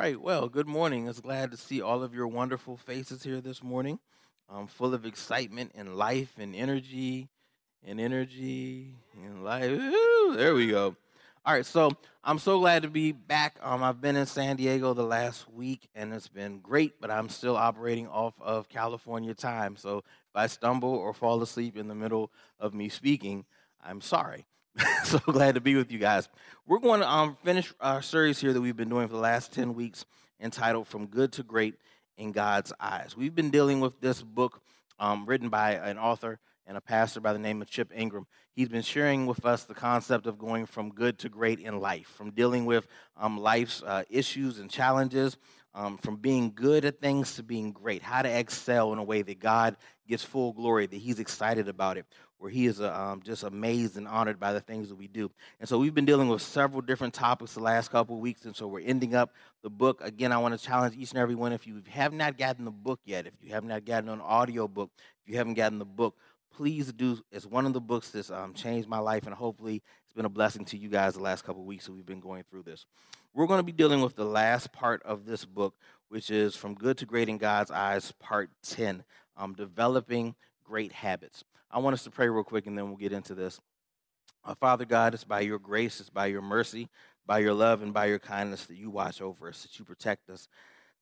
right. Well, good morning. It's glad to see all of your wonderful faces here this morning. I'm full of excitement and life and energy and energy and life. There we go. All right, so I'm so glad to be back. Um, I've been in San Diego the last week, and it's been great. But I'm still operating off of California time. So if I stumble or fall asleep in the middle of me speaking, I'm sorry. so glad to be with you guys. We're going to um, finish our series here that we've been doing for the last 10 weeks entitled From Good to Great in God's Eyes. We've been dealing with this book um, written by an author and a pastor by the name of Chip Ingram. He's been sharing with us the concept of going from good to great in life, from dealing with um, life's uh, issues and challenges, um, from being good at things to being great, how to excel in a way that God gets full glory, that He's excited about it where he is um, just amazed and honored by the things that we do. And so we've been dealing with several different topics the last couple of weeks, and so we're ending up the book. Again, I want to challenge each and every one. If you have not gotten the book yet, if you have not gotten an audio book, if you haven't gotten the book, please do. It's one of the books that's um, changed my life, and hopefully it's been a blessing to you guys the last couple of weeks that we've been going through this. We're going to be dealing with the last part of this book, which is From Good to Great in God's Eyes, Part 10, um, Developing Great Habits. I want us to pray real quick and then we'll get into this. Uh, Father God, it's by your grace, it's by your mercy, by your love, and by your kindness that you watch over us, that you protect us,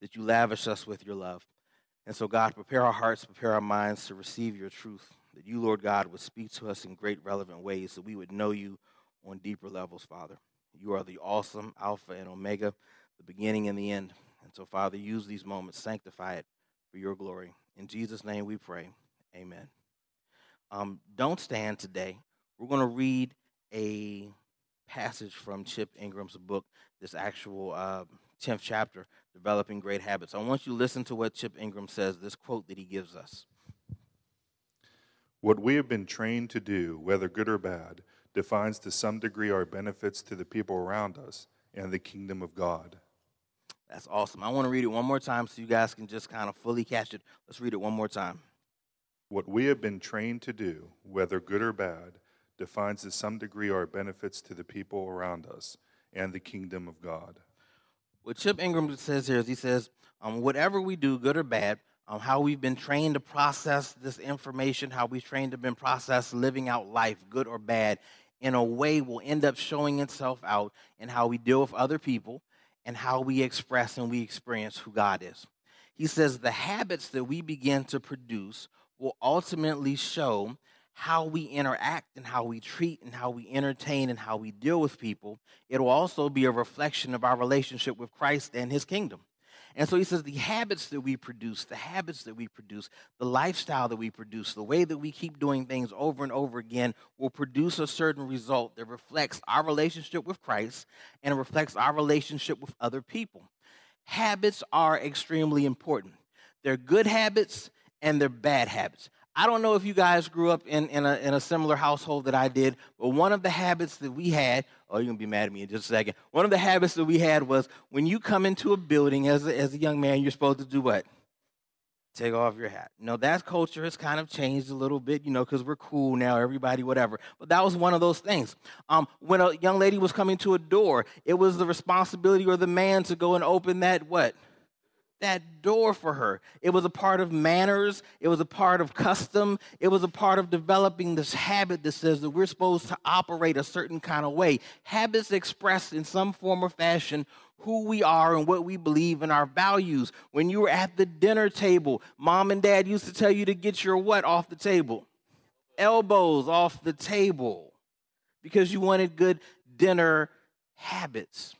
that you lavish us with your love. And so, God, prepare our hearts, prepare our minds to receive your truth, that you, Lord God, would speak to us in great, relevant ways, so we would know you on deeper levels, Father. You are the awesome Alpha and Omega, the beginning and the end. And so, Father, use these moments, sanctify it for your glory. In Jesus' name we pray. Amen um, don't stand today. We're going to read a passage from Chip Ingram's book, this actual uh, 10th chapter, Developing Great Habits. I want you to listen to what Chip Ingram says, this quote that he gives us. What we have been trained to do, whether good or bad, defines to some degree our benefits to the people around us and the kingdom of God. That's awesome. I want to read it one more time so you guys can just kind of fully catch it. Let's read it one more time. What we have been trained to do, whether good or bad, defines to some degree our benefits to the people around us and the kingdom of God. What Chip Ingram says here is he says, um, whatever we do, good or bad, um, how we've been trained to process this information, how we've trained to been processed living out life, good or bad, in a way will end up showing itself out in how we deal with other people and how we express and we experience who God is. He says the habits that we begin to produce will ultimately show how we interact and how we treat and how we entertain and how we deal with people. It will also be a reflection of our relationship with Christ and his kingdom. And so he says the habits that we produce, the habits that we produce, the lifestyle that we produce, the way that we keep doing things over and over again will produce a certain result that reflects our relationship with Christ and reflects our relationship with other people. Habits are extremely important. They're good habits and their bad habits. I don't know if you guys grew up in, in, a, in a similar household that I did, but one of the habits that we had, oh, you're going to be mad at me in just a second. One of the habits that we had was when you come into a building as a, as a young man, you're supposed to do what? Take off your hat. No, that culture has kind of changed a little bit, you know, because we're cool now, everybody, whatever. But that was one of those things. Um, when a young lady was coming to a door, it was the responsibility or the man to go and open that what? That door for her. It was a part of manners, it was a part of custom, it was a part of developing this habit that says that we're supposed to operate a certain kind of way. Habits express in some form or fashion who we are and what we believe in our values. When you were at the dinner table, mom and dad used to tell you to get your what off the table? Elbows off the table because you wanted good dinner habits.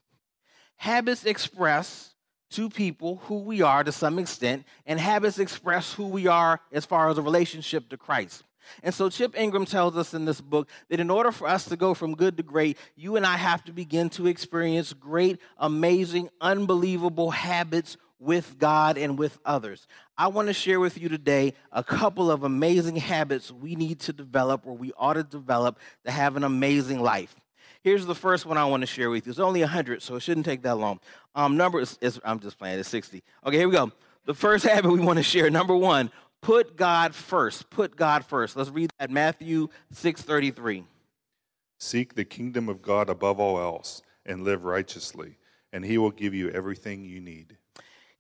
Habits express to people who we are to some extent, and habits express who we are as far as a relationship to Christ. And so Chip Ingram tells us in this book that in order for us to go from good to great, you and I have to begin to experience great, amazing, unbelievable habits with God and with others. I want to share with you today a couple of amazing habits we need to develop or we ought to develop to have an amazing life. Here's the first one I want to share with you. It's only 100, so it shouldn't take that long. Um, number is, is I'm just playing, it's 60. Okay, here we go. The first habit we want to share, number one, put God first. Put God first. Let's read that Matthew 6:33. Seek the kingdom of God above all else and live righteously, and He will give you everything you need.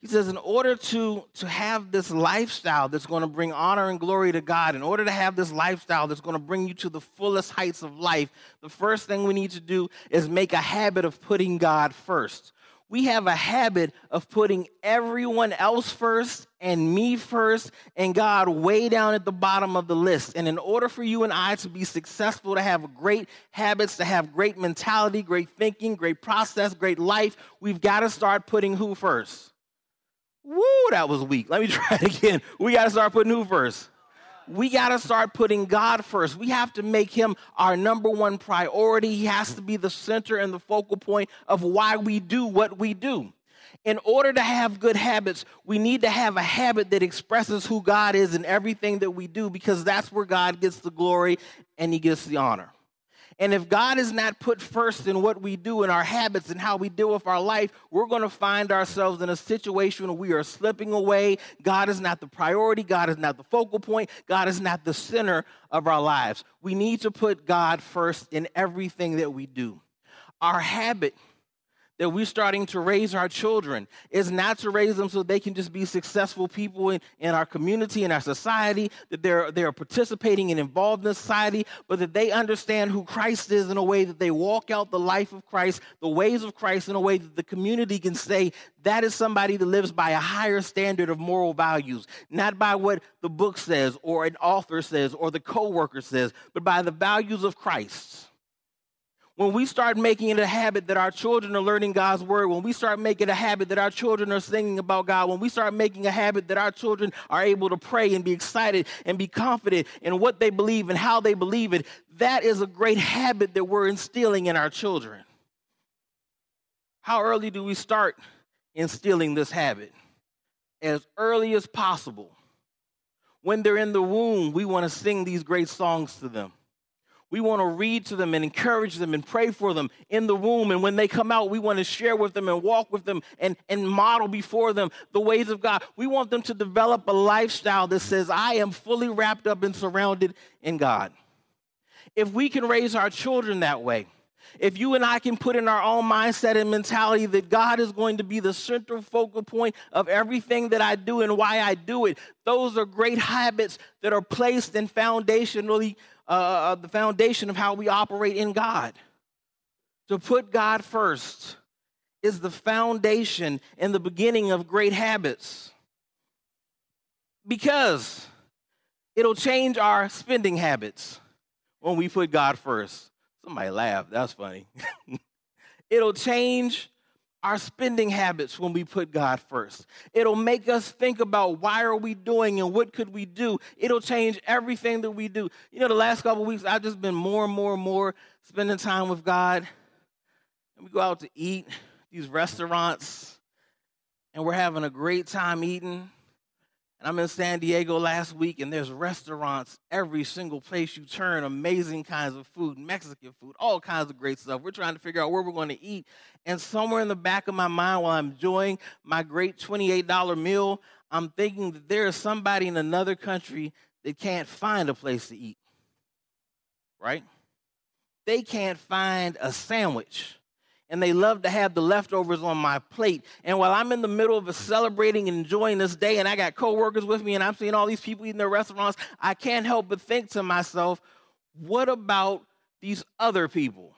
He says, in order to, to have this lifestyle that's going to bring honor and glory to God, in order to have this lifestyle that's going to bring you to the fullest heights of life, the first thing we need to do is make a habit of putting God first. We have a habit of putting everyone else first and me first and God way down at the bottom of the list. And in order for you and I to be successful, to have great habits, to have great mentality, great thinking, great process, great life, we've got to start putting who first? Woo, that was weak. Let me try it again. We got to start putting who first? We got to start putting God first. We have to make him our number one priority. He has to be the center and the focal point of why we do what we do. In order to have good habits, we need to have a habit that expresses who God is in everything that we do because that's where God gets the glory and he gets the honor. And if God is not put first in what we do in our habits and how we deal with our life, we're going to find ourselves in a situation where we are slipping away. God is not the priority. God is not the focal point. God is not the center of our lives. We need to put God first in everything that we do. Our habit that we're starting to raise our children. Is not to raise them so they can just be successful people in, in our community, in our society, that they're, they're participating and involved in society, but that they understand who Christ is in a way that they walk out the life of Christ, the ways of Christ in a way that the community can say that is somebody that lives by a higher standard of moral values, not by what the book says or an author says or the coworker says, but by the values of Christ when we start making it a habit that our children are learning God's word, when we start making a habit that our children are singing about God, when we start making a habit that our children are able to pray and be excited and be confident in what they believe and how they believe it, that is a great habit that we're instilling in our children. How early do we start instilling this habit? As early as possible. When they're in the womb, we want to sing these great songs to them. We want to read to them and encourage them and pray for them in the womb. And when they come out, we want to share with them and walk with them and, and model before them the ways of God. We want them to develop a lifestyle that says, I am fully wrapped up and surrounded in God. If we can raise our children that way, if you and I can put in our own mindset and mentality that God is going to be the central focal point of everything that I do and why I do it, those are great habits that are placed and foundationally uh, uh, the foundation of how we operate in God. To put God first is the foundation and the beginning of great habits because it'll change our spending habits when we put God first. Somebody laughed. That's funny. it'll change our spending habits when we put God first. It'll make us think about why are we doing and what could we do. It'll change everything that we do. You know, the last couple weeks I've just been more and more and more spending time with God. And we go out to eat these restaurants and we're having a great time eating. And I'm in San Diego last week, and there's restaurants every single place you turn, amazing kinds of food, Mexican food, all kinds of great stuff. We're trying to figure out where we're going to eat. And somewhere in the back of my mind, while I'm enjoying my great $28 meal, I'm thinking that there is somebody in another country that can't find a place to eat. Right? They can't find a sandwich and they love to have the leftovers on my plate. And while I'm in the middle of celebrating and enjoying this day, and I got coworkers with me, and I'm seeing all these people eating their restaurants, I can't help but think to myself, what about these other people?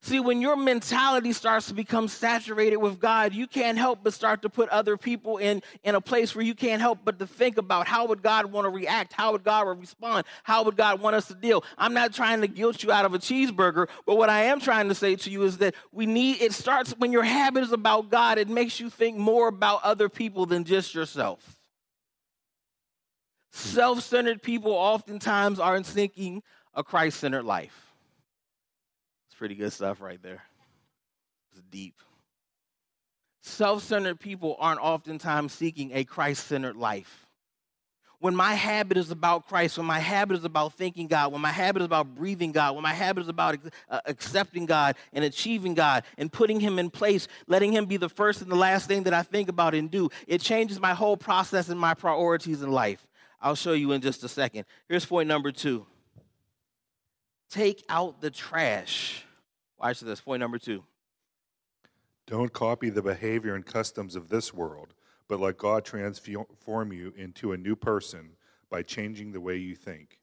See, when your mentality starts to become saturated with God, you can't help but start to put other people in, in a place where you can't help but to think about how would God want to react? How would God respond? How would God want us to deal? I'm not trying to guilt you out of a cheeseburger, but what I am trying to say to you is that we need, it starts when your habit is about God, it makes you think more about other people than just yourself. Hmm. Self centered people oftentimes aren't thinking a Christ centered life pretty good stuff right there. It's deep. Self centered people aren't oftentimes seeking a Christ centered life. When my habit is about Christ, when my habit is about thinking God, when my habit is about breathing God, when my habit is about uh, accepting God and achieving God and putting Him in place, letting Him be the first and the last thing that I think about and do, it changes my whole process and my priorities in life. I'll show you in just a second. Here's point number two take out the trash Watch this. Point number two. Don't copy the behavior and customs of this world, but let God transform you into a new person by changing the way you think.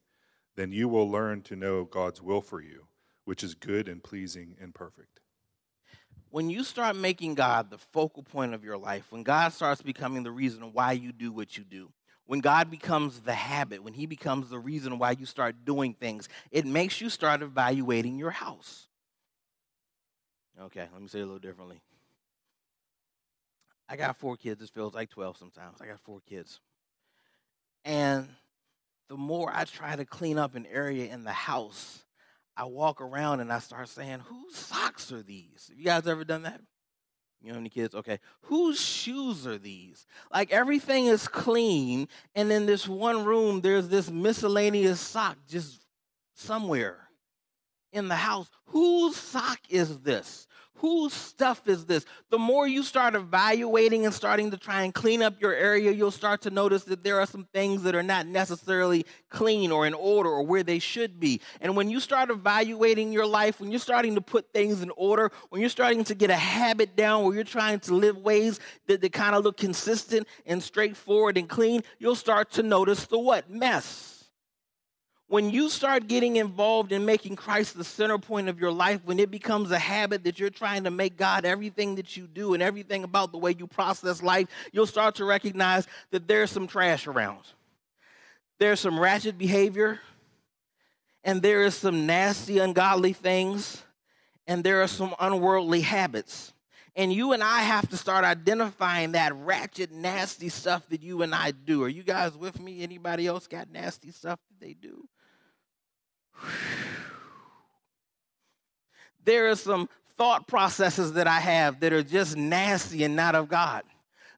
Then you will learn to know God's will for you, which is good and pleasing and perfect. When you start making God the focal point of your life, when God starts becoming the reason why you do what you do, when God becomes the habit, when He becomes the reason why you start doing things, it makes you start evaluating your house. Okay, let me say it a little differently. I got four kids. It feels like 12 sometimes. I got four kids. And the more I try to clean up an area in the house, I walk around and I start saying, whose socks are these? Have you guys ever done that? You know any kids? Okay. Whose shoes are these? Like everything is clean, and in this one room, there's this miscellaneous sock just somewhere in the house. Whose sock is this? Whose stuff is this? The more you start evaluating and starting to try and clean up your area, you'll start to notice that there are some things that are not necessarily clean or in order or where they should be. And when you start evaluating your life, when you're starting to put things in order, when you're starting to get a habit down where you're trying to live ways that, that kind of look consistent and straightforward and clean, you'll start to notice the what? Mess when you start getting involved in making Christ the center point of your life, when it becomes a habit that you're trying to make God everything that you do and everything about the way you process life, you'll start to recognize that there's some trash around. There's some ratchet behavior, and there is some nasty, ungodly things, and there are some unworldly habits. And you and I have to start identifying that ratchet, nasty stuff that you and I do. Are you guys with me? Anybody else got nasty stuff that they do? There are some thought processes that I have that are just nasty and not of God.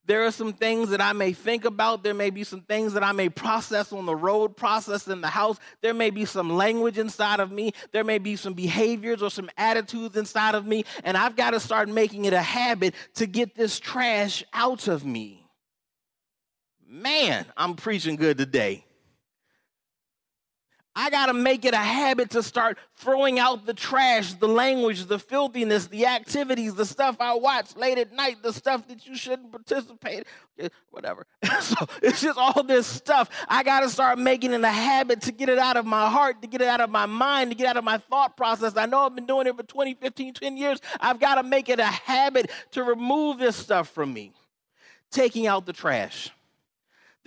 There are some things that I may think about. There may be some things that I may process on the road, process in the house. There may be some language inside of me. There may be some behaviors or some attitudes inside of me. And I've got to start making it a habit to get this trash out of me. Man, I'm preaching good today. I got to make it a habit to start throwing out the trash, the language, the filthiness, the activities, the stuff I watch late at night, the stuff that you shouldn't participate, eh, whatever. so it's just all this stuff. I got to start making it a habit to get it out of my heart, to get it out of my mind, to get out of my thought process. I know I've been doing it for 20, 15, 10 years. I've got to make it a habit to remove this stuff from me. Taking out the trash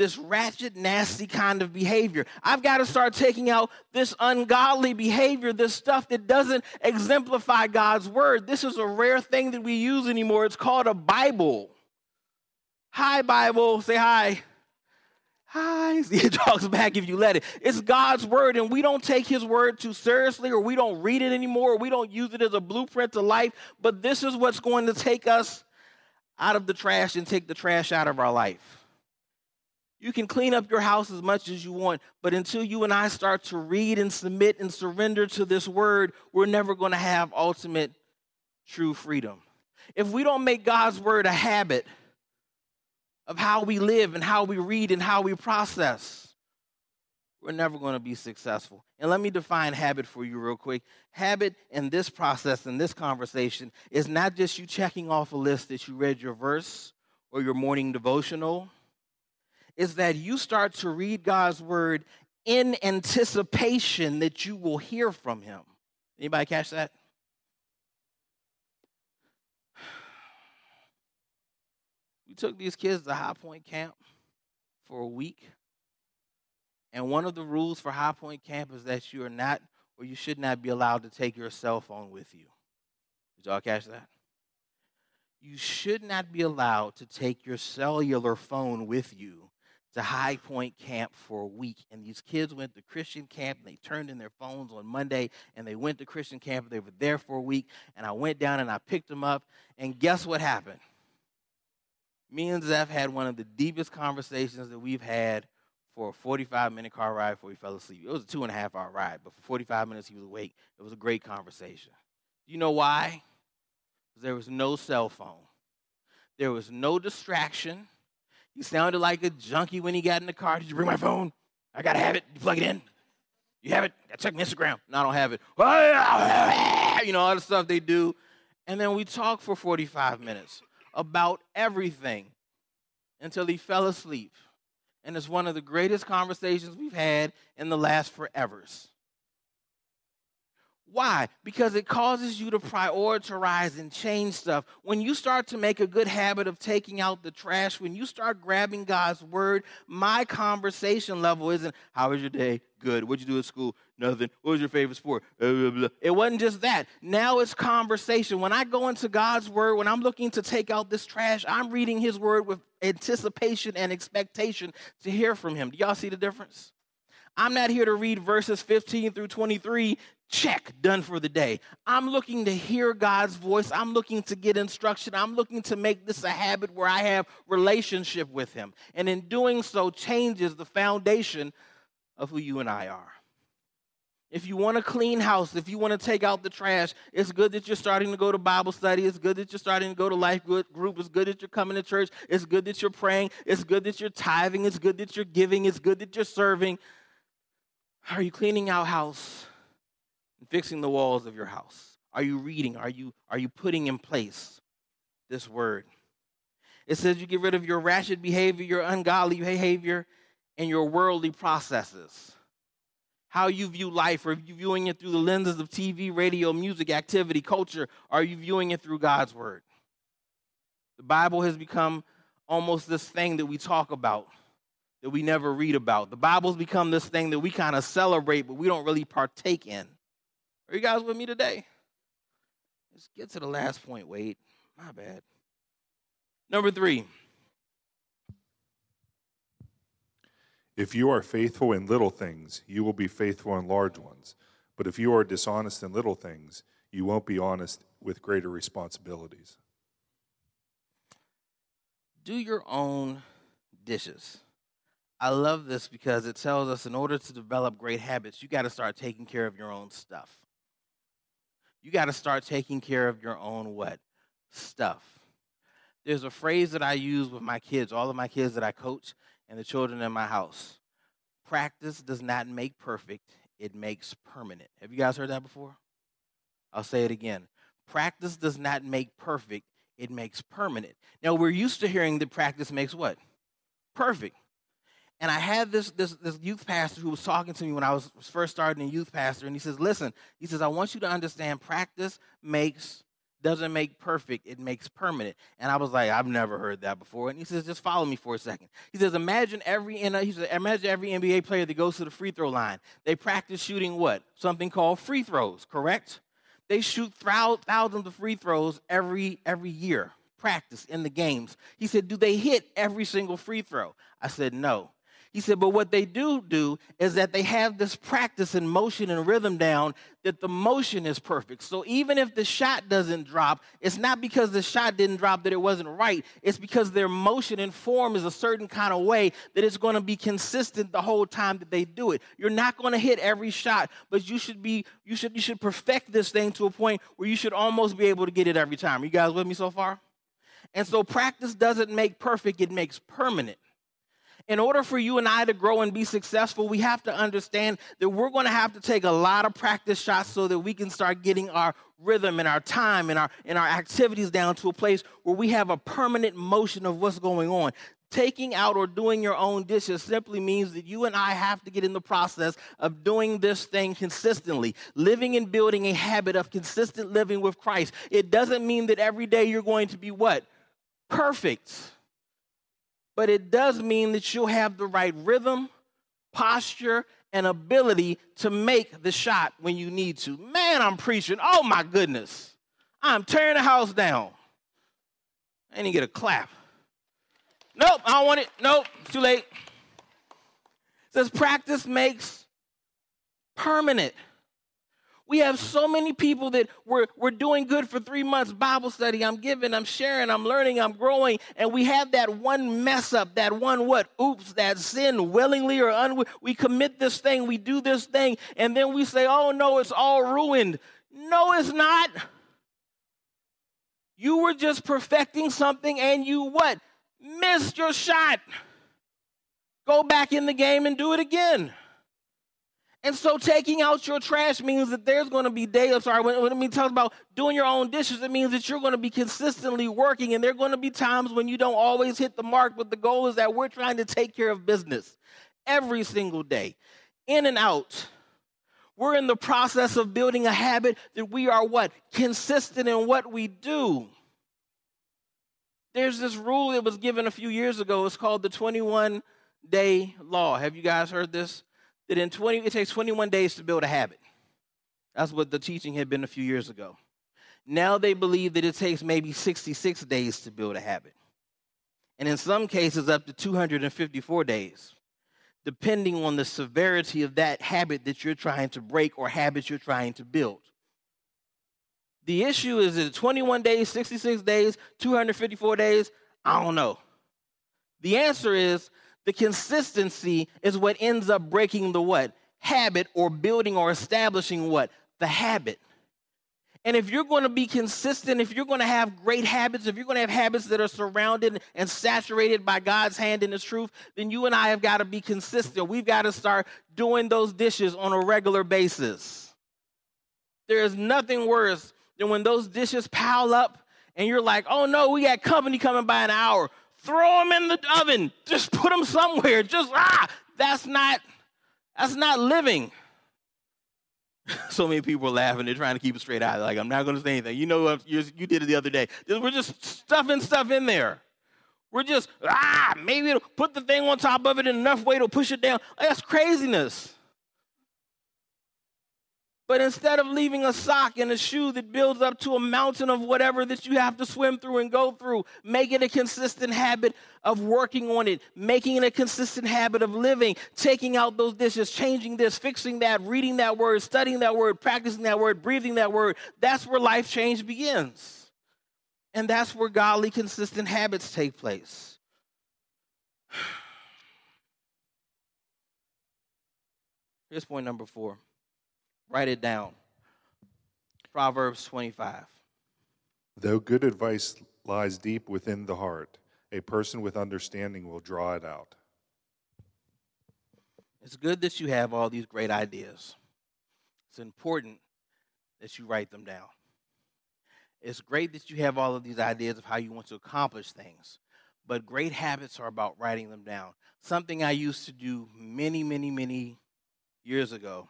this ratchet, nasty kind of behavior. I've got to start taking out this ungodly behavior, this stuff that doesn't exemplify God's word. This is a rare thing that we use anymore. It's called a Bible. Hi, Bible. Say hi. Hi. It talks back if you let it. It's God's word, and we don't take his word too seriously, or we don't read it anymore, or we don't use it as a blueprint to life. But this is what's going to take us out of the trash and take the trash out of our life. You can clean up your house as much as you want, but until you and I start to read and submit and surrender to this word, we're never going to have ultimate true freedom. If we don't make God's word a habit of how we live and how we read and how we process, we're never going to be successful. And let me define habit for you real quick. Habit in this process, in this conversation, is not just you checking off a list that you read your verse or your morning devotional is that you start to read God's word in anticipation that you will hear from him. Anybody catch that? We took these kids to High Point Camp for a week. And one of the rules for High Point Camp is that you are not or you should not be allowed to take your cell phone with you. Did y'all catch that? You should not be allowed to take your cellular phone with you to High Point Camp for a week. And these kids went to Christian camp and they turned in their phones on Monday and they went to Christian camp. They were there for a week. And I went down and I picked them up. And guess what happened? Me and Zeph had one of the deepest conversations that we've had for a 45 minute car ride before he fell asleep. It was a two and a half hour ride, but for 45 minutes he was awake. It was a great conversation. You know why? Because there was no cell phone, there was no distraction he sounded like a junkie when he got in the car. Did you bring my phone? I gotta have it. You plug it in. You have it? I check Instagram. No, I don't have it. You know, all the stuff they do. And then we talked for 45 minutes about everything until he fell asleep. And it's one of the greatest conversations we've had in the last forevers. Why? Because it causes you to prioritize and change stuff. When you start to make a good habit of taking out the trash, when you start grabbing God's word, my conversation level isn't, How was your day? Good. What'd you do at school? Nothing. What was your favorite sport? It wasn't just that. Now it's conversation. When I go into God's word, when I'm looking to take out this trash, I'm reading his word with anticipation and expectation to hear from him. Do y'all see the difference? I'm not here to read verses 15 through 23 check, done for the day. I'm looking to hear God's voice. I'm looking to get instruction. I'm looking to make this a habit where I have relationship with him. And in doing so changes the foundation of who you and I are. If you want a clean house, if you want to take out the trash, it's good that you're starting to go to Bible study. It's good that you're starting to go to life group. It's good that you're coming to church. It's good that you're praying. It's good that you're tithing. It's good that you're giving. It's good that you're serving. Are you cleaning out house? and fixing the walls of your house? Are you reading? Are you, are you putting in place this word? It says you get rid of your ratchet behavior, your ungodly behavior, and your worldly processes. How you view life, are you viewing it through the lenses of TV, radio, music, activity, culture? Are you viewing it through God's word? The Bible has become almost this thing that we talk about that we never read about. The Bible's become this thing that we kind of celebrate, but we don't really partake in. Are you guys with me today? Let's get to the last point, Wade. My bad. Number three. If you are faithful in little things, you will be faithful in large ones. But if you are dishonest in little things, you won't be honest with greater responsibilities. Do your own dishes. I love this because it tells us in order to develop great habits, you got to start taking care of your own stuff you got to start taking care of your own what? Stuff. There's a phrase that I use with my kids, all of my kids that I coach, and the children in my house. Practice does not make perfect, it makes permanent. Have you guys heard that before? I'll say it again. Practice does not make perfect, it makes permanent. Now, we're used to hearing that practice makes what? Perfect. And I had this, this, this youth pastor who was talking to me when I was first starting a youth pastor, and he says, Listen, he says, I want you to understand practice makes doesn't make perfect, it makes permanent. And I was like, I've never heard that before. And he says, just follow me for a second. He says, imagine every he says, imagine every NBA player that goes to the free throw line. They practice shooting what? Something called free throws, correct? They shoot thousands of free throws every every year. Practice in the games. He said, Do they hit every single free throw? I said, No. He said, but what they do do is that they have this practice and motion and rhythm down that the motion is perfect. So even if the shot doesn't drop, it's not because the shot didn't drop that it wasn't right. It's because their motion and form is a certain kind of way that it's going to be consistent the whole time that they do it. You're not going to hit every shot, but you should be you should you should perfect this thing to a point where you should almost be able to get it every time. Are you guys with me so far? And so practice doesn't make perfect, it makes permanent in order for you and I to grow and be successful, we have to understand that we're going to have to take a lot of practice shots so that we can start getting our rhythm and our time and our and our activities down to a place where we have a permanent motion of what's going on. Taking out or doing your own dishes simply means that you and I have to get in the process of doing this thing consistently, living and building a habit of consistent living with Christ. It doesn't mean that every day you're going to be what? Perfect but it does mean that you'll have the right rhythm, posture, and ability to make the shot when you need to. Man, I'm preaching. Oh my goodness. I'm tearing the house down. I didn't get a clap. Nope, I don't want it. Nope, too late. It says practice makes permanent. We have so many people that we're, we're doing good for three months Bible study. I'm giving, I'm sharing, I'm learning, I'm growing. And we have that one mess up, that one what? Oops, that sin willingly or unwillingly. We commit this thing, we do this thing, and then we say, oh no, it's all ruined. No, it's not. You were just perfecting something and you what? Missed your shot. Go back in the game and do it again. And so taking out your trash means that there's going to be days, I'm sorry, when, when it talks about doing your own dishes, it means that you're going to be consistently working and there are going to be times when you don't always hit the mark, but the goal is that we're trying to take care of business every single day, in and out. We're in the process of building a habit that we are what? Consistent in what we do. There's this rule that was given a few years ago. It's called the 21 day law. Have you guys heard this? That in 20, it takes 21 days to build a habit. That's what the teaching had been a few years ago. Now they believe that it takes maybe 66 days to build a habit. And in some cases, up to 254 days, depending on the severity of that habit that you're trying to break or habit you're trying to build. The issue is it 21 days, 66 days, 254 days? I don't know. The answer is the consistency is what ends up breaking the what? Habit or building or establishing what? The habit. And if you're going to be consistent, if you're going to have great habits, if you're going to have habits that are surrounded and saturated by God's hand and His truth, then you and I have got to be consistent. We've got to start doing those dishes on a regular basis. There is nothing worse than when those dishes pile up and you're like, oh no, we got company coming by an hour throw them in the oven. Just put them somewhere. Just ah, that's not that's not living. so many people are laughing. They're trying to keep it straight out. Like I'm not going to say anything. You know what you did it the other day. We're just stuffing stuff in there. We're just ah, maybe it'll put the thing on top of it in enough weight to push it down. That's craziness. But instead of leaving a sock and a shoe that builds up to a mountain of whatever that you have to swim through and go through, make it a consistent habit of working on it, making it a consistent habit of living, taking out those dishes, changing this, fixing that, reading that word, studying that word, practicing that word, breathing that word. That's where life change begins. And that's where godly, consistent habits take place. Here's point number four. Write it down. Proverbs 25. Though good advice lies deep within the heart, a person with understanding will draw it out. It's good that you have all these great ideas. It's important that you write them down. It's great that you have all of these ideas of how you want to accomplish things. But great habits are about writing them down. Something I used to do many, many, many years ago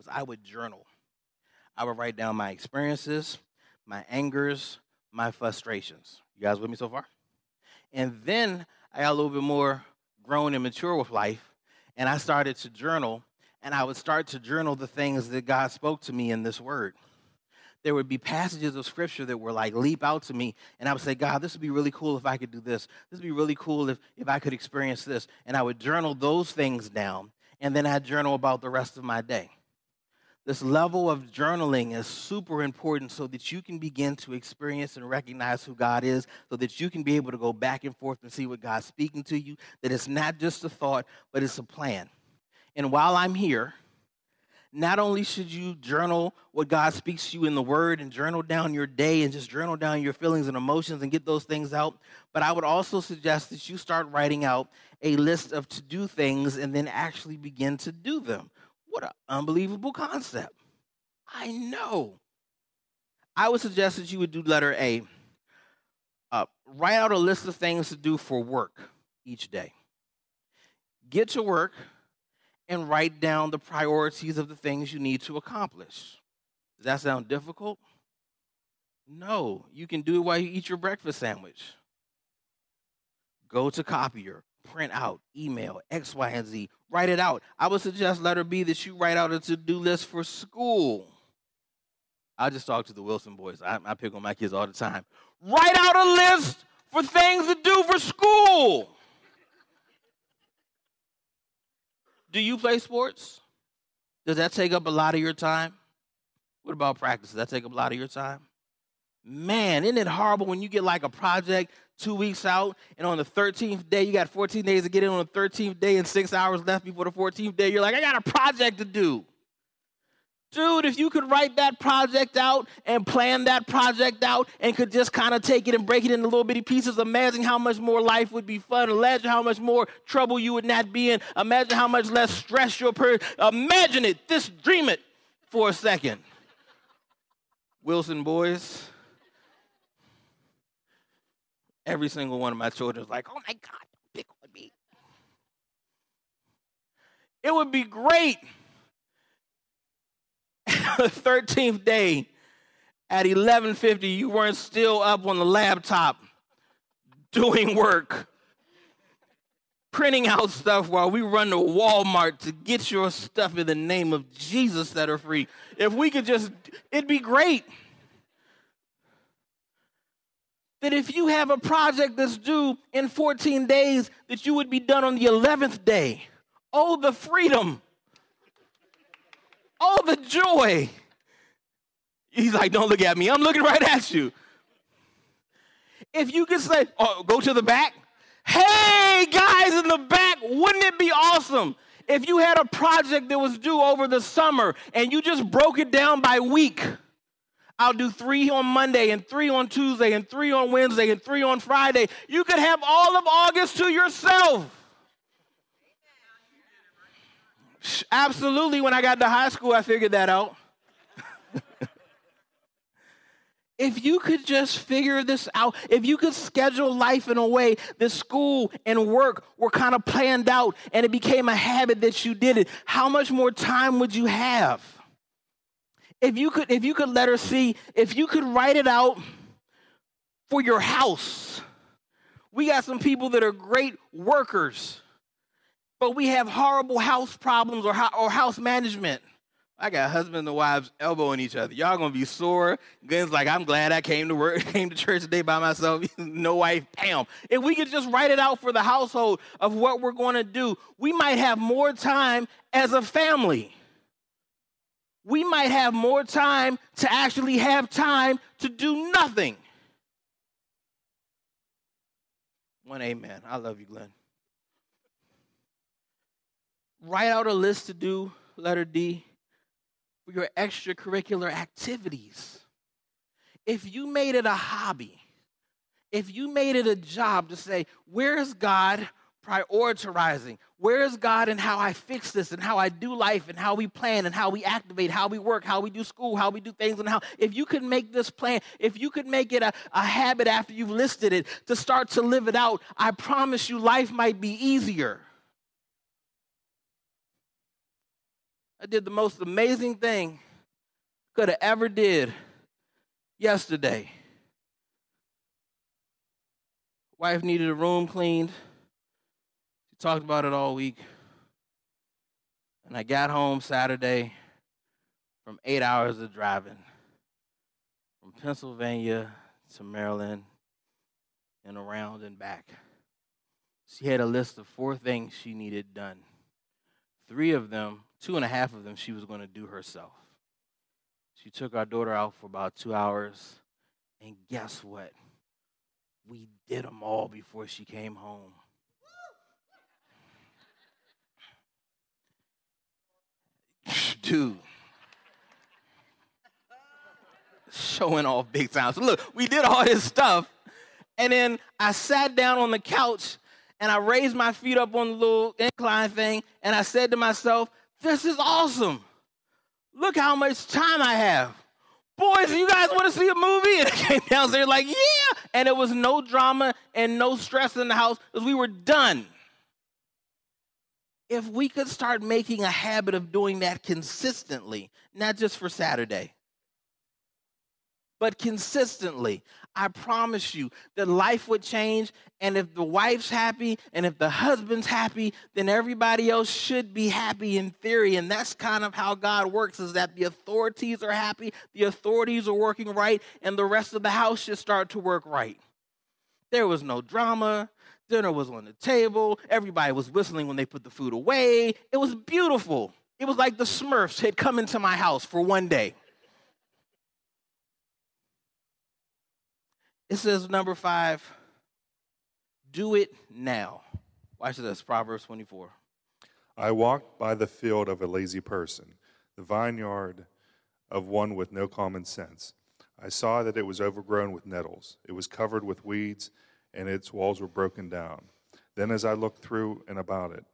was I would journal. I would write down my experiences, my angers, my frustrations. You guys with me so far? And then I got a little bit more grown and mature with life, and I started to journal, and I would start to journal the things that God spoke to me in this word. There would be passages of scripture that were like leap out to me, and I would say, God, this would be really cool if I could do this. This would be really cool if, if I could experience this. And I would journal those things down, and then I'd journal about the rest of my day. This level of journaling is super important so that you can begin to experience and recognize who God is, so that you can be able to go back and forth and see what God's speaking to you, that it's not just a thought, but it's a plan. And while I'm here, not only should you journal what God speaks to you in the Word and journal down your day and just journal down your feelings and emotions and get those things out, but I would also suggest that you start writing out a list of to do things and then actually begin to do them. What an unbelievable concept. I know. I would suggest that you would do letter A. Uh, write out a list of things to do for work each day. Get to work and write down the priorities of the things you need to accomplish. Does that sound difficult? No, you can do it while you eat your breakfast sandwich. Go to copier, print out, email, X, Y, and Z. Write it out. I would suggest letter B that you write out a to do list for school. I just talk to the Wilson boys. I, I pick on my kids all the time. Write out a list for things to do for school. Do you play sports? Does that take up a lot of your time? What about practice? Does that take up a lot of your time? Man, isn't it horrible when you get like a project two weeks out, and on the 13th day, you got 14 days to get in on the 13th day and six hours left before the 14th day. You're like, I got a project to do. Dude, if you could write that project out and plan that project out and could just kind of take it and break it into little bitty pieces, imagine how much more life would be fun. Imagine how much more trouble you would not be in. Imagine how much less stress your person. Imagine it. Just dream it for a second. Wilson boys. Every single one of my children is like, oh my God, don't pick on me. It would be great the 13th day at 11:50 you weren't still up on the laptop doing work printing out stuff while we run to Walmart to get your stuff in the name of Jesus that are free. If we could just it'd be great. That if you have a project that's due in 14 days that you would be done on the 11th day. Oh the freedom. Oh, the joy. He's like, don't look at me. I'm looking right at you. If you could say, oh, go to the back. Hey, guys in the back, wouldn't it be awesome if you had a project that was due over the summer and you just broke it down by week? I'll do three on Monday and three on Tuesday and three on Wednesday and three on Friday. You could have all of August to yourself. Absolutely, when I got to high school, I figured that out. if you could just figure this out, if you could schedule life in a way that school and work were kind of planned out and it became a habit that you did it, how much more time would you have? If you could, if you could let her see, if you could write it out for your house. We got some people that are great workers but we have horrible house problems or, or house management. I got husband and wives elbowing each other. Y'all gonna be sore. Glenn's like, I'm glad I came to work, came to church today by myself. no wife, Pam. If we could just write it out for the household of what we're gonna do, we might have more time as a family. We might have more time to actually have time to do nothing. One amen. I love you, Glenn write out a list to do, letter D, for your extracurricular activities. If you made it a hobby, if you made it a job to say, where's God prioritizing? Where is God and how I fix this and how I do life and how we plan and how we activate, how we work, how we do school, how we do things, and how, if you could make this plan, if you could make it a, a habit after you've listed it to start to live it out, I promise you life might be easier. I did the most amazing thing could have ever did yesterday. Wife needed a room cleaned. Talked about it all week. And I got home Saturday from eight hours of driving from Pennsylvania to Maryland and around and back. She had a list of four things she needed done. Three of them two and a half of them she was going to do herself. She took our daughter out for about two hours, and guess what? We did them all before she came home. Dude. Showing off big time. So look, we did all this stuff. And then I sat down on the couch and I raised my feet up on the little incline thing and I said to myself, this is awesome. Look how much time I have. Boys, you guys want to see a movie? And I came downstairs like, yeah. And it was no drama and no stress in the house because we were done. If we could start making a habit of doing that consistently, not just for Saturday, but consistently, I promise you that life would change. And if the wife's happy and if the husband's happy, then everybody else should be happy in theory. And that's kind of how God works is that the authorities are happy, the authorities are working right, and the rest of the house should start to work right. There was no drama. Dinner was on the table. Everybody was whistling when they put the food away. It was beautiful. It was like the Smurfs had come into my house for one day. It says, number five, do it now. Watch this, Proverbs 24. I walked by the field of a lazy person, the vineyard of one with no common sense. I saw that it was overgrown with nettles, it was covered with weeds, and its walls were broken down. Then, as I looked through and about it,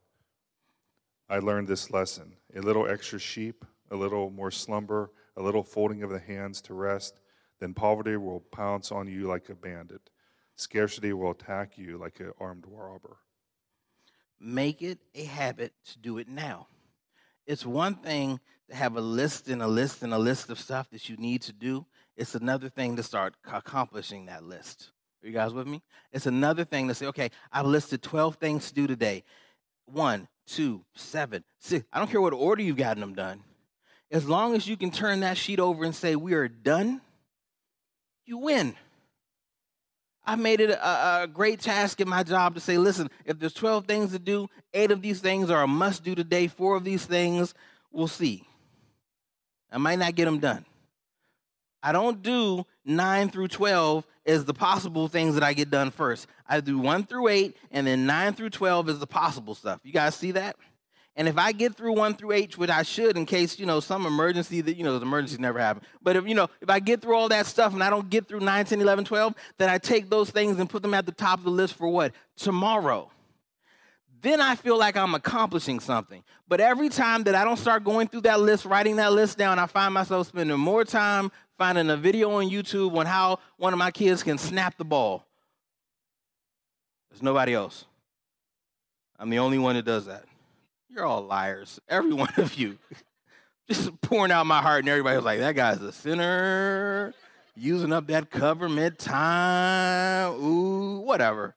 I learned this lesson a little extra sheep, a little more slumber, a little folding of the hands to rest, then poverty will pounce on you like a bandit. Scarcity will attack you like an armed robber. Make it a habit to do it now. It's one thing to have a list and a list and a list of stuff that you need to do. It's another thing to start accomplishing that list. You guys with me? It's another thing to say, okay, I've listed 12 things to do today. One, two, seven, six. I don't care what order you've gotten them done. As long as you can turn that sheet over and say, we are done, you win. I made it a, a, great task in my job to say, listen, if there's 12 things to do, eight of these things are a must do today, four of these things, we'll see. I might not get them done. I don't do 9 through 12 as the possible things that I get done first. I do 1 through 8, and then 9 through 12 is the possible stuff. You guys see that? And if I get through one through eight, which I should in case, you know, some emergency that, you know, the emergencies never happen. But if, you know, if I get through all that stuff and I don't get through 9, 10, 11, 12, then I take those things and put them at the top of the list for what? Tomorrow. Then I feel like I'm accomplishing something. But every time that I don't start going through that list, writing that list down, I find myself spending more time finding a video on YouTube on how one of my kids can snap the ball. There's nobody else. I'm the only one that does that. You're all liars, every one of you. Just pouring out my heart, and everybody was like, that guy's a sinner, using up that government time, ooh, whatever.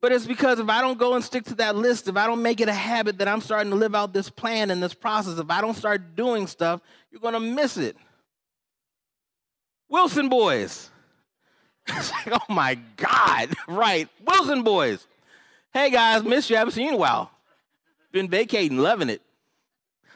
But it's because if I don't go and stick to that list, if I don't make it a habit that I'm starting to live out this plan and this process, if I don't start doing stuff, you're going to miss it. Wilson boys. like, oh my God, right. Wilson boys. Hey guys, miss you. Haven't seen you in a while. Been vacating, loving it.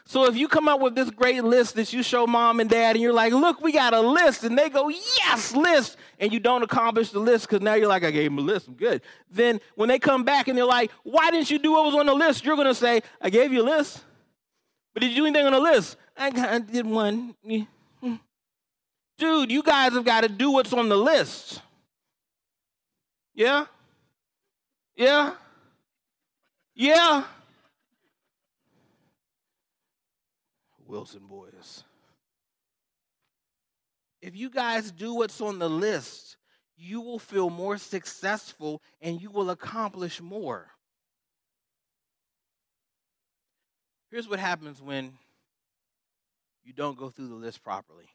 So if you come up with this great list that you show mom and dad, and you're like, look, we got a list, and they go, yes, list, and you don't accomplish the list because now you're like, I gave them a list, I'm good. Then when they come back and they're like, why didn't you do what was on the list? You're gonna say, I gave you a list. But did you do anything on the list? I, I did one. Hmm. Dude, you guys have got to do what's on the list. Yeah? Yeah? Yeah. Wilson boys. If you guys do what's on the list, you will feel more successful and you will accomplish more. Here's what happens when you don't go through the list properly.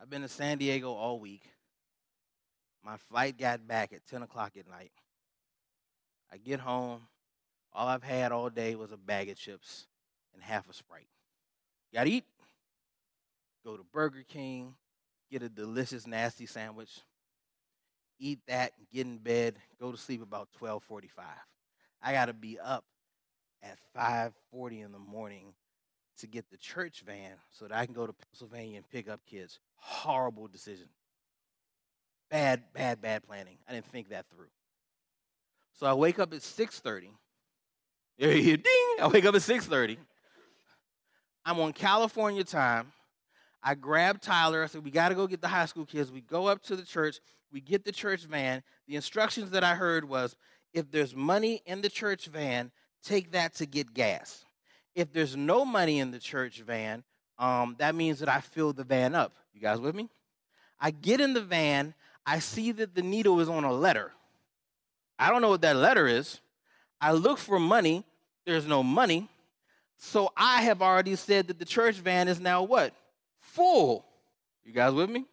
I've been to San Diego all week. My flight got back at 10 o'clock at night. I get home. All I've had all day was a bag of chips and half a Sprite. Gotta eat. Go to Burger King, get a delicious, nasty sandwich, eat that, get in bed, go to sleep about 1245. I gotta be up at 540 in the morning to get the church van so that I can go to Pennsylvania and pick up kids. Horrible decision. Bad, bad, bad planning. I didn't think that through. So I wake up at 6:30. Ding! I wake up at 6:30. I'm on California time. I grab Tyler. I said, "We got to go get the high school kids." We go up to the church. We get the church van. The instructions that I heard was, if there's money in the church van, take that to get gas. If there's no money in the church van, um, that means that I fill the van up. You guys with me? I get in the van. I see that the needle is on a letter. I don't know what that letter is. I look for money. There's no money. So I have already said that the church van is now what? Full. You guys with me?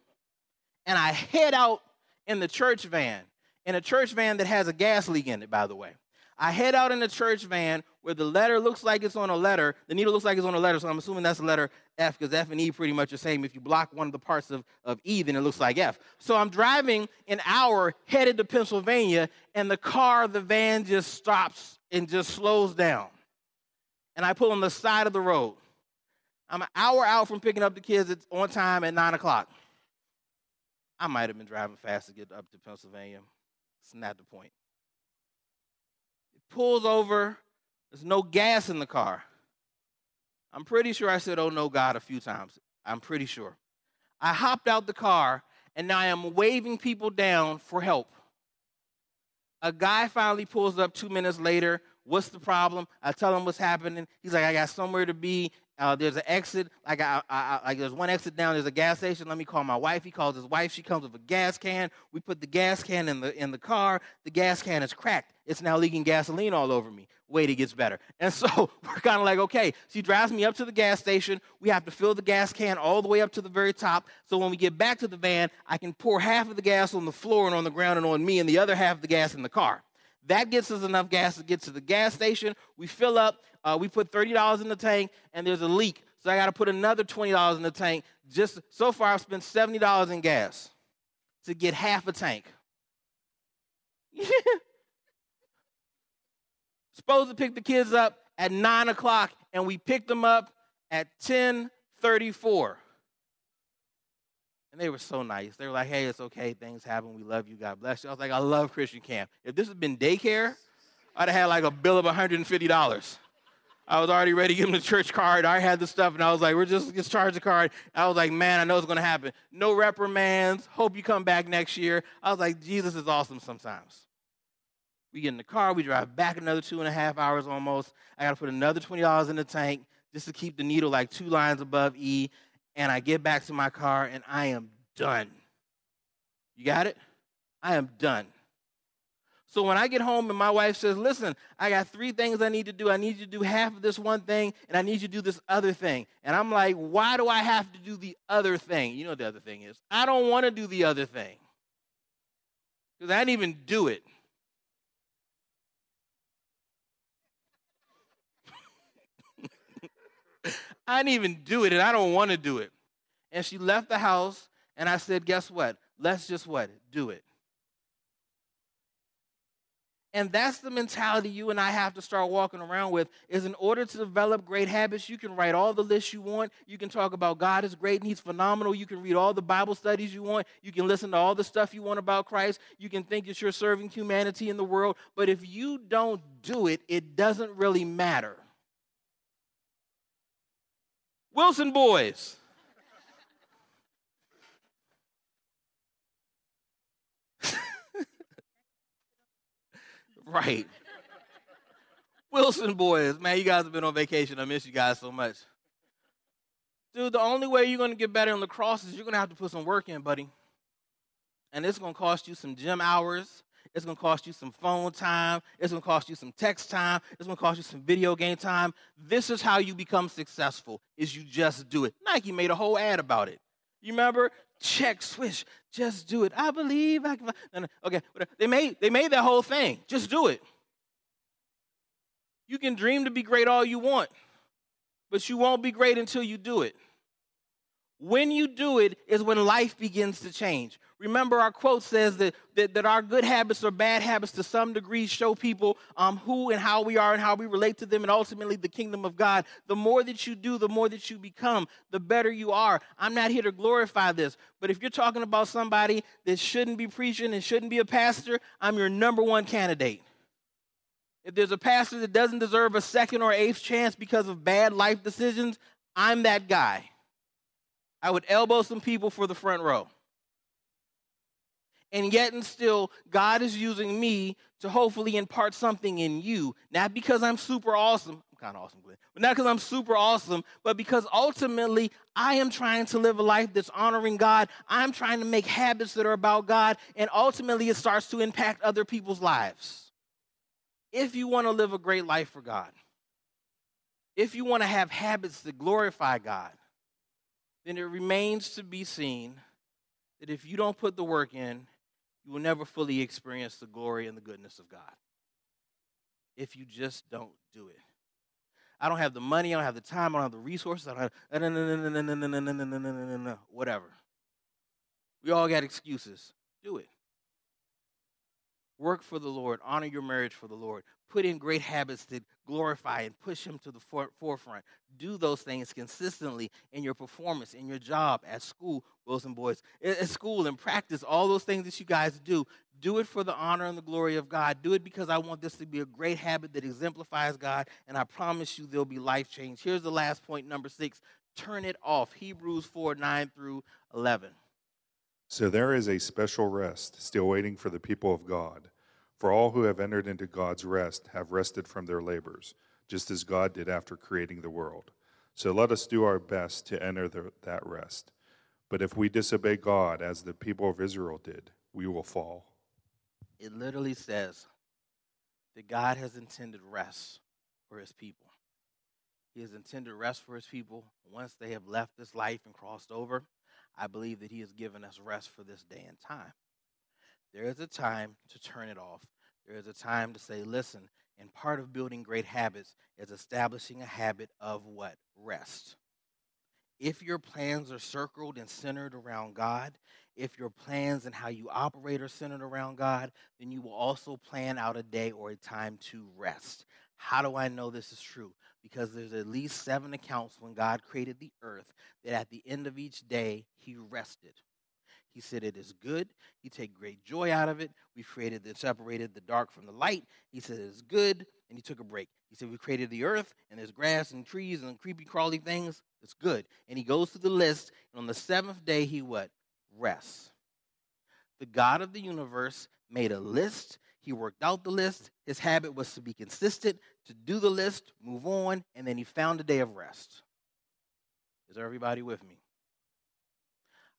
And I head out in the church van, in a church van that has a gas leak in it, by the way. I head out in the church van where the letter looks like it's on a letter, the needle looks like it's on a letter, so I'm assuming that's the letter F because F and E pretty much the same. If you block one of the parts of, of E, then it looks like F. So I'm driving an hour headed to Pennsylvania, and the car, the van just stops and just slows down. And I pull on the side of the road. I'm an hour out from picking up the kids It's on time at 9 o'clock. I might have been driving fast to get up to Pennsylvania. It's not the point pulls over. There's no gas in the car. I'm pretty sure I said, Oh no, God, a few times. I'm pretty sure. I hopped out the car and now I am waving people down for help. A guy finally pulls up two minutes later. What's the problem? I tell him what's happening. He's like, I got somewhere to be. Uh, there's an exit. Like, I, I, I, like there's one exit down. There's a gas station. Let me call my wife. He calls his wife. She comes with a gas can. We put the gas can in the in the car. The gas can is cracked. It's now leaking gasoline all over me. Wait, it gets better. And so we're kind of like, okay. She drives me up to the gas station. We have to fill the gas can all the way up to the very top. So when we get back to the van, I can pour half of the gas on the floor and on the ground and on me, and the other half of the gas in the car. That gets us enough gas to get to the gas station. We fill up. Uh, we put $30 in the tank, and there's a leak. So I got to put another $20 in the tank. Just so far, I've spent $70 in gas to get half a tank. Supposed to pick the kids up at 9 o'clock, and we picked them up at 1034. And they were so nice. They were like, hey, it's okay. Things happen. We love you. God bless you. I was like, I love Christian camp. If this had been daycare, I'd have had like a bill of $150. I was already ready to give him the church card. I had the stuff, and I was like, we're just just charge the card. I was like, man, I know it's gonna happen. No reprimands. Hope you come back next year. I was like, Jesus is awesome sometimes. We get in the car, we drive back another two and a half hours almost. I gotta put another $20 in the tank just to keep the needle like two lines above E. And I get back to my car and I am done. You got it? I am done. So when I get home and my wife says, Listen, I got three things I need to do. I need you to do half of this one thing, and I need you to do this other thing. And I'm like, Why do I have to do the other thing? You know what the other thing is? I don't want to do the other thing because I didn't even do it. I didn't even do it, and I don't want to do it. And she left the house, and I said, Guess what? Let's just what? Do it. And that's the mentality you and I have to start walking around with is in order to develop great habits, you can write all the lists you want. You can talk about God is great and he's phenomenal. You can read all the Bible studies you want. You can listen to all the stuff you want about Christ. You can think that you're serving humanity in the world. But if you don't do it, it doesn't really matter. Wilson boys. Right. Wilson boys, man, you guys have been on vacation. I miss you guys so much. Dude, the only way you're going to get better on lacrosse is you're going to have to put some work in, buddy. And it's going to cost you some gym hours. It's going to cost you some phone time. It's going to cost you some text time. It's going to cost you some video game time. This is how you become successful, is you just do it. Nike made a whole ad about it. You remember? Check, swish, just do it. I believe I can. No, no, okay, whatever. they made they made that whole thing. Just do it. You can dream to be great all you want, but you won't be great until you do it. When you do it is when life begins to change. Remember, our quote says that, that, that, our good habits or bad habits to some degree show people um, who and how we are and how we relate to them and ultimately the kingdom of God. The more that you do, the more that you become, the better you are. I'm not here to glorify this, but if you're talking about somebody that shouldn't be preaching and shouldn't be a pastor, I'm your number one candidate. If there's a pastor that doesn't deserve a second or eighth chance because of bad life decisions, I'm that guy. I would elbow some people for the front row. And yet, and still, God is using me to hopefully impart something in you. Not because I'm super awesome. I'm kind of awesome, Glenn. But not because I'm super awesome, but because ultimately I am trying to live a life that's honoring God. I'm trying to make habits that are about God. And ultimately, it starts to impact other people's lives. If you want to live a great life for God, if you want to have habits that glorify God, then it remains to be seen that if you don't put the work in, you will never fully experience the glory and the goodness of God. If you just don't do it. I don't have the money, I don't have the time, I don't have the resources, I don't have whatever. We all got excuses. Do it. Work for the Lord. Honor your marriage for the Lord. Put in great habits that glorify and push Him to the for- forefront. Do those things consistently in your performance, in your job, at school, Wilson boys, at school, and practice all those things that you guys do. Do it for the honor and the glory of God. Do it because I want this to be a great habit that exemplifies God, and I promise you there'll be life change. Here's the last point, number six turn it off. Hebrews 4 9 through 11. So there is a special rest still waiting for the people of God. For all who have entered into God's rest have rested from their labors, just as God did after creating the world. So let us do our best to enter the, that rest. But if we disobey God as the people of Israel did, we will fall. It literally says that God has intended rest for his people. He has intended rest for his people once they have left this life and crossed over. I believe that He has given us rest for this day and time. There is a time to turn it off. There is a time to say, listen, and part of building great habits is establishing a habit of what? Rest. If your plans are circled and centered around God, if your plans and how you operate are centered around God, then you will also plan out a day or a time to rest. How do I know this is true? Because there's at least seven accounts when God created the earth that at the end of each day he rested. He said it is good. He take great joy out of it. We created and separated the dark from the light. He said it is good, and he took a break. He said we created the earth, and there's grass and trees and creepy crawly things. It's good. And he goes through the list, and on the seventh day he what? Rests. The God of the universe made a list he worked out the list. His habit was to be consistent, to do the list, move on, and then he found a day of rest. Is everybody with me?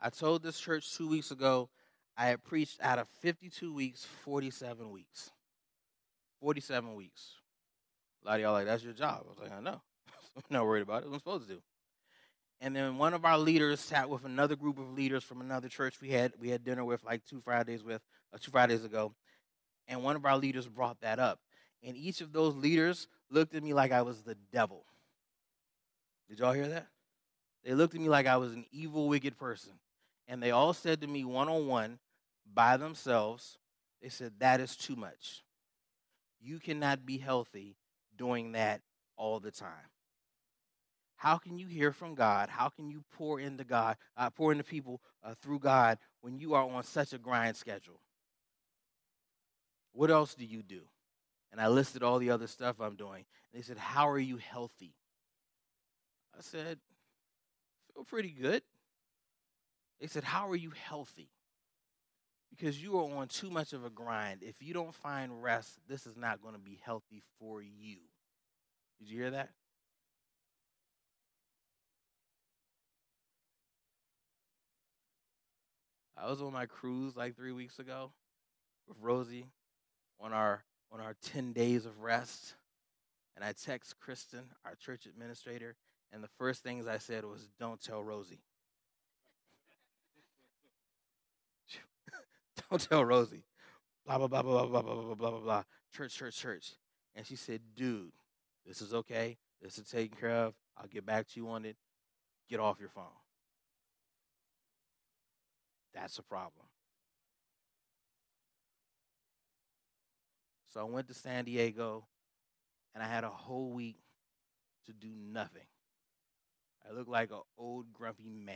I told this church two weeks ago I had preached out of 52 weeks, 47 weeks. 47 weeks. A lot of y'all like, that's your job. I was like, I know. I'm not worried about it. I'm supposed to do. And then one of our leaders sat with another group of leaders from another church we had we had dinner with like two Fridays with uh, two Fridays ago, and one of our leaders brought that up. And each of those leaders looked at me like I was the devil. Did y'all hear that? They looked at me like I was an evil, wicked person. And they all said to me one on one, by themselves, they said, That is too much. You cannot be healthy doing that all the time. How can you hear from God? How can you pour into God, uh, pour into people uh, through God when you are on such a grind schedule? What else do you do? And I listed all the other stuff I'm doing. And they said, How are you healthy? I said, Feel pretty good. They said, How are you healthy? Because you are on too much of a grind. If you don't find rest, this is not going to be healthy for you. Did you hear that? I was on my cruise like three weeks ago with Rosie on our on our 10 days of rest. And I text Kristen, our church administrator, and the first things I said was, Don't tell Rosie. Don't tell Rosie. Blah, blah, blah, blah, blah, blah, blah, blah, blah, blah. Church, church, church. And she said, Dude, this is okay. This is taken care of. I'll get back to you on it. Get off your phone. That's a problem. So I went to San Diego and I had a whole week to do nothing. I looked like an old grumpy man.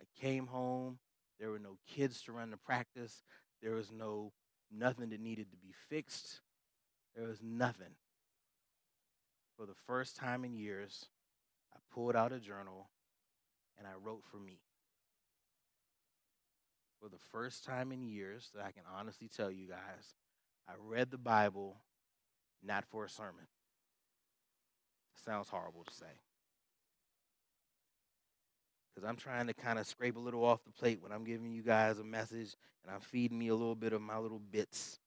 I came home, there were no kids to run the practice, there was no nothing that needed to be fixed. There was nothing. For the first time in years, I pulled out a journal and I wrote for me. For the first time in years that I can honestly tell you guys, I read the Bible not for a sermon. Sounds horrible to say. Because I'm trying to kind of scrape a little off the plate when I'm giving you guys a message and I'm feeding me a little bit of my little bits.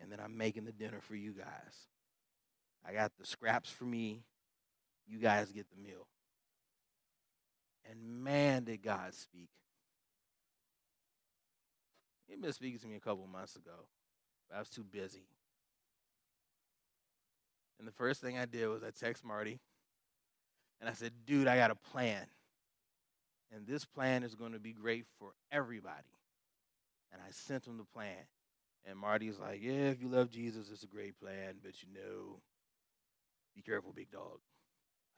And then I'm making the dinner for you guys. I got the scraps for me. You guys get the meal. And man, did God speak. He'd been speaking to me a couple months ago. but I was too busy. And the first thing I did was I text Marty and I said, dude, I got a plan. And this plan is going to be great for everybody. And I sent him the plan. And Marty's like, yeah, if you love Jesus, it's a great plan, but you know, be careful, big dog.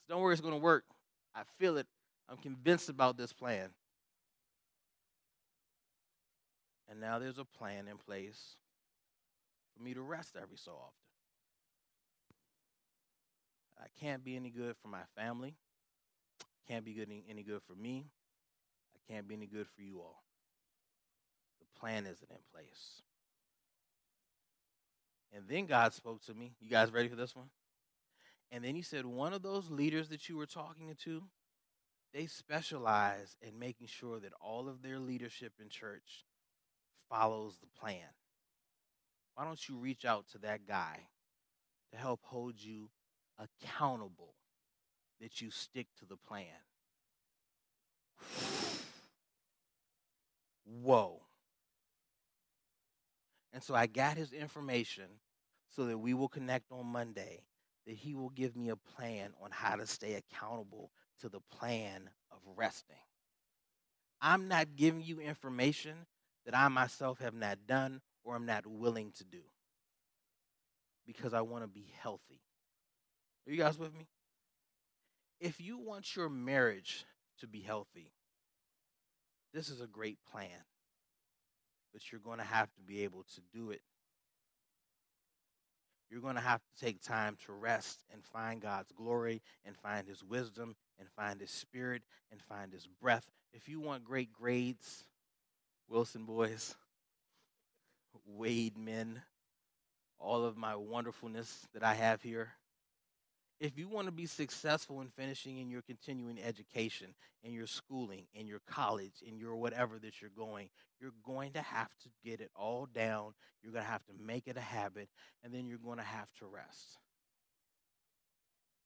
So don't worry, it's going to work. I feel it. I'm convinced about this plan. And now there's a plan in place for me to rest every so often. I can't be any good for my family. Can't be good any good for me. Can't be any good for you all. The plan isn't in place. And then God spoke to me. You guys ready for this one? And then he said, one of those leaders that you were talking to, they specialize in making sure that all of their leadership in church follows the plan. Why don't you reach out to that guy to help hold you accountable that you stick to the plan? Whoa. And so I got his information so that we will connect on Monday, that he will give me a plan on how to stay accountable to the plan of resting. I'm not giving you information that I myself have not done or am not willing to do because I want to be healthy. Are you guys with me? If you want your marriage to be healthy, this is a great plan but you're going to have to be able to do it. You're going to have to take time to rest and find God's glory and find His wisdom and find His spirit and find His breath. If you want great grades, Wilson boys, Wade men, all of my wonderfulness that I have here, if you want to be successful in finishing in your continuing education, in your schooling, in your college, in your whatever that you're going, you're going to have to get it all down. You're going to have to make it a habit, and then you're going to have to rest.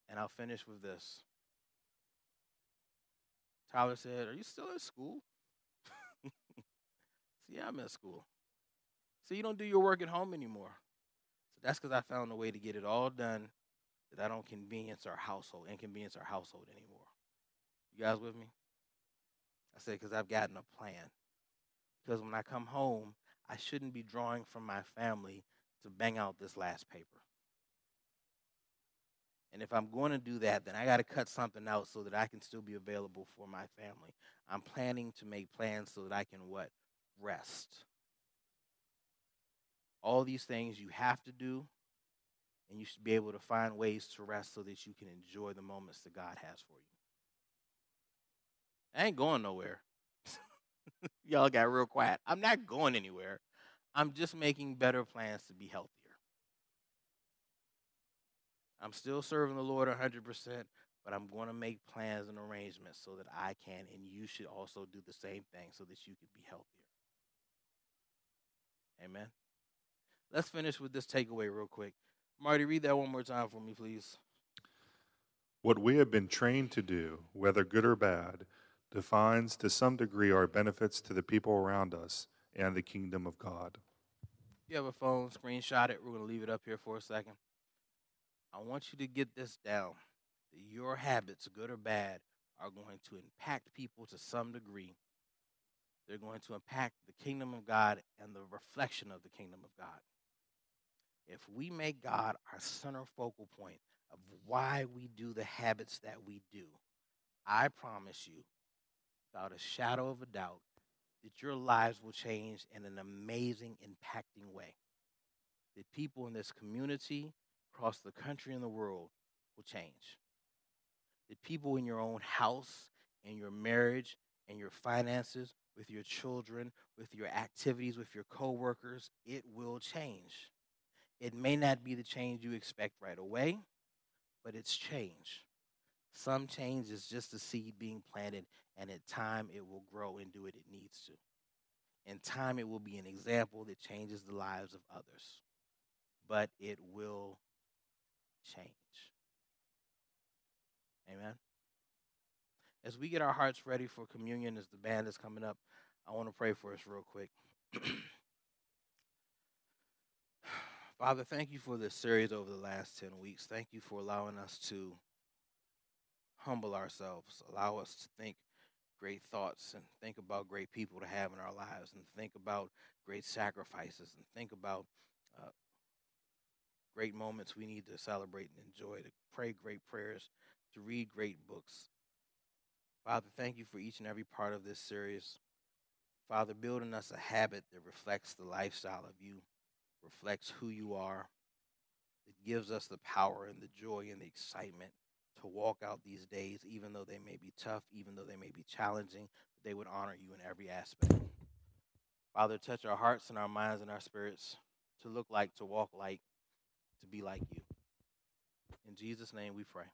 And I'll finish with this. Tyler said, Are you still in school? See, yeah, I'm in school. So you don't do your work at home anymore. So that's because I found a way to get it all done that don't convenience our household, inconvenience our household anymore. You guys with me? I said, because I've gotten a plan. Because when I come home, I shouldn't be drawing from my family to bang out this last paper. And if I'm going to do that, then I got to cut something out so that I can still be available for my family. I'm planning to make plans so that I can what? Rest. All these things you have to do and you should be able to find ways to rest so that you can enjoy the moments that God has for you. I ain't going nowhere. Y'all got real quiet. I'm not going anywhere. I'm just making better plans to be healthier. I'm still serving the Lord 100%, but I'm going to make plans and arrangements so that I can, and you should also do the same thing so that you can be healthier. Amen. Let's finish with this takeaway real quick. Marty, read that one more time for me, please. What we have been trained to do, whether good or bad, defines to some degree our benefits to the people around us and the kingdom of God. You have a phone, screenshot it. We're going to leave it up here for a second. I want you to get this down. Your habits, good or bad, are going to impact people to some degree. They're going to impact the kingdom of God and the reflection of the kingdom of God if we make God our center focal point of why we do the habits that we do, I promise you, without a shadow of a doubt, that your lives will change in an amazing, impacting way. That people in this community, across the country and the world, will change. That people in your own house, in your marriage, in your finances, with your children, with your activities, with your coworkers, it will change. It may not be the change you expect right away, but it's change. Some change is just a seed being planted, and in time it will grow and do what it needs to. In time, it will be an example that changes the lives of others, but it will change. Amen. As we get our hearts ready for communion, as the band is coming up, I want to pray for us real quick. Father, thank you for this series over the last 10 weeks. Thank you for allowing us to humble ourselves, allow us to think great thoughts and think about great people to have in our lives and think about great sacrifices and think about uh, great moments we need to celebrate and enjoy, to pray great prayers, to read great books. Father, thank you for each and every part of this series. Father, building us a habit that reflects the lifestyle of you, reflects who you are. It gives us the power and the joy and the excitement to walk out these days, even though they may be tough, even though they may be challenging, they would honor you in every aspect. Father, touch our hearts and our minds and our spirits to look like, to walk like, to be like you. In Jesus' name we pray.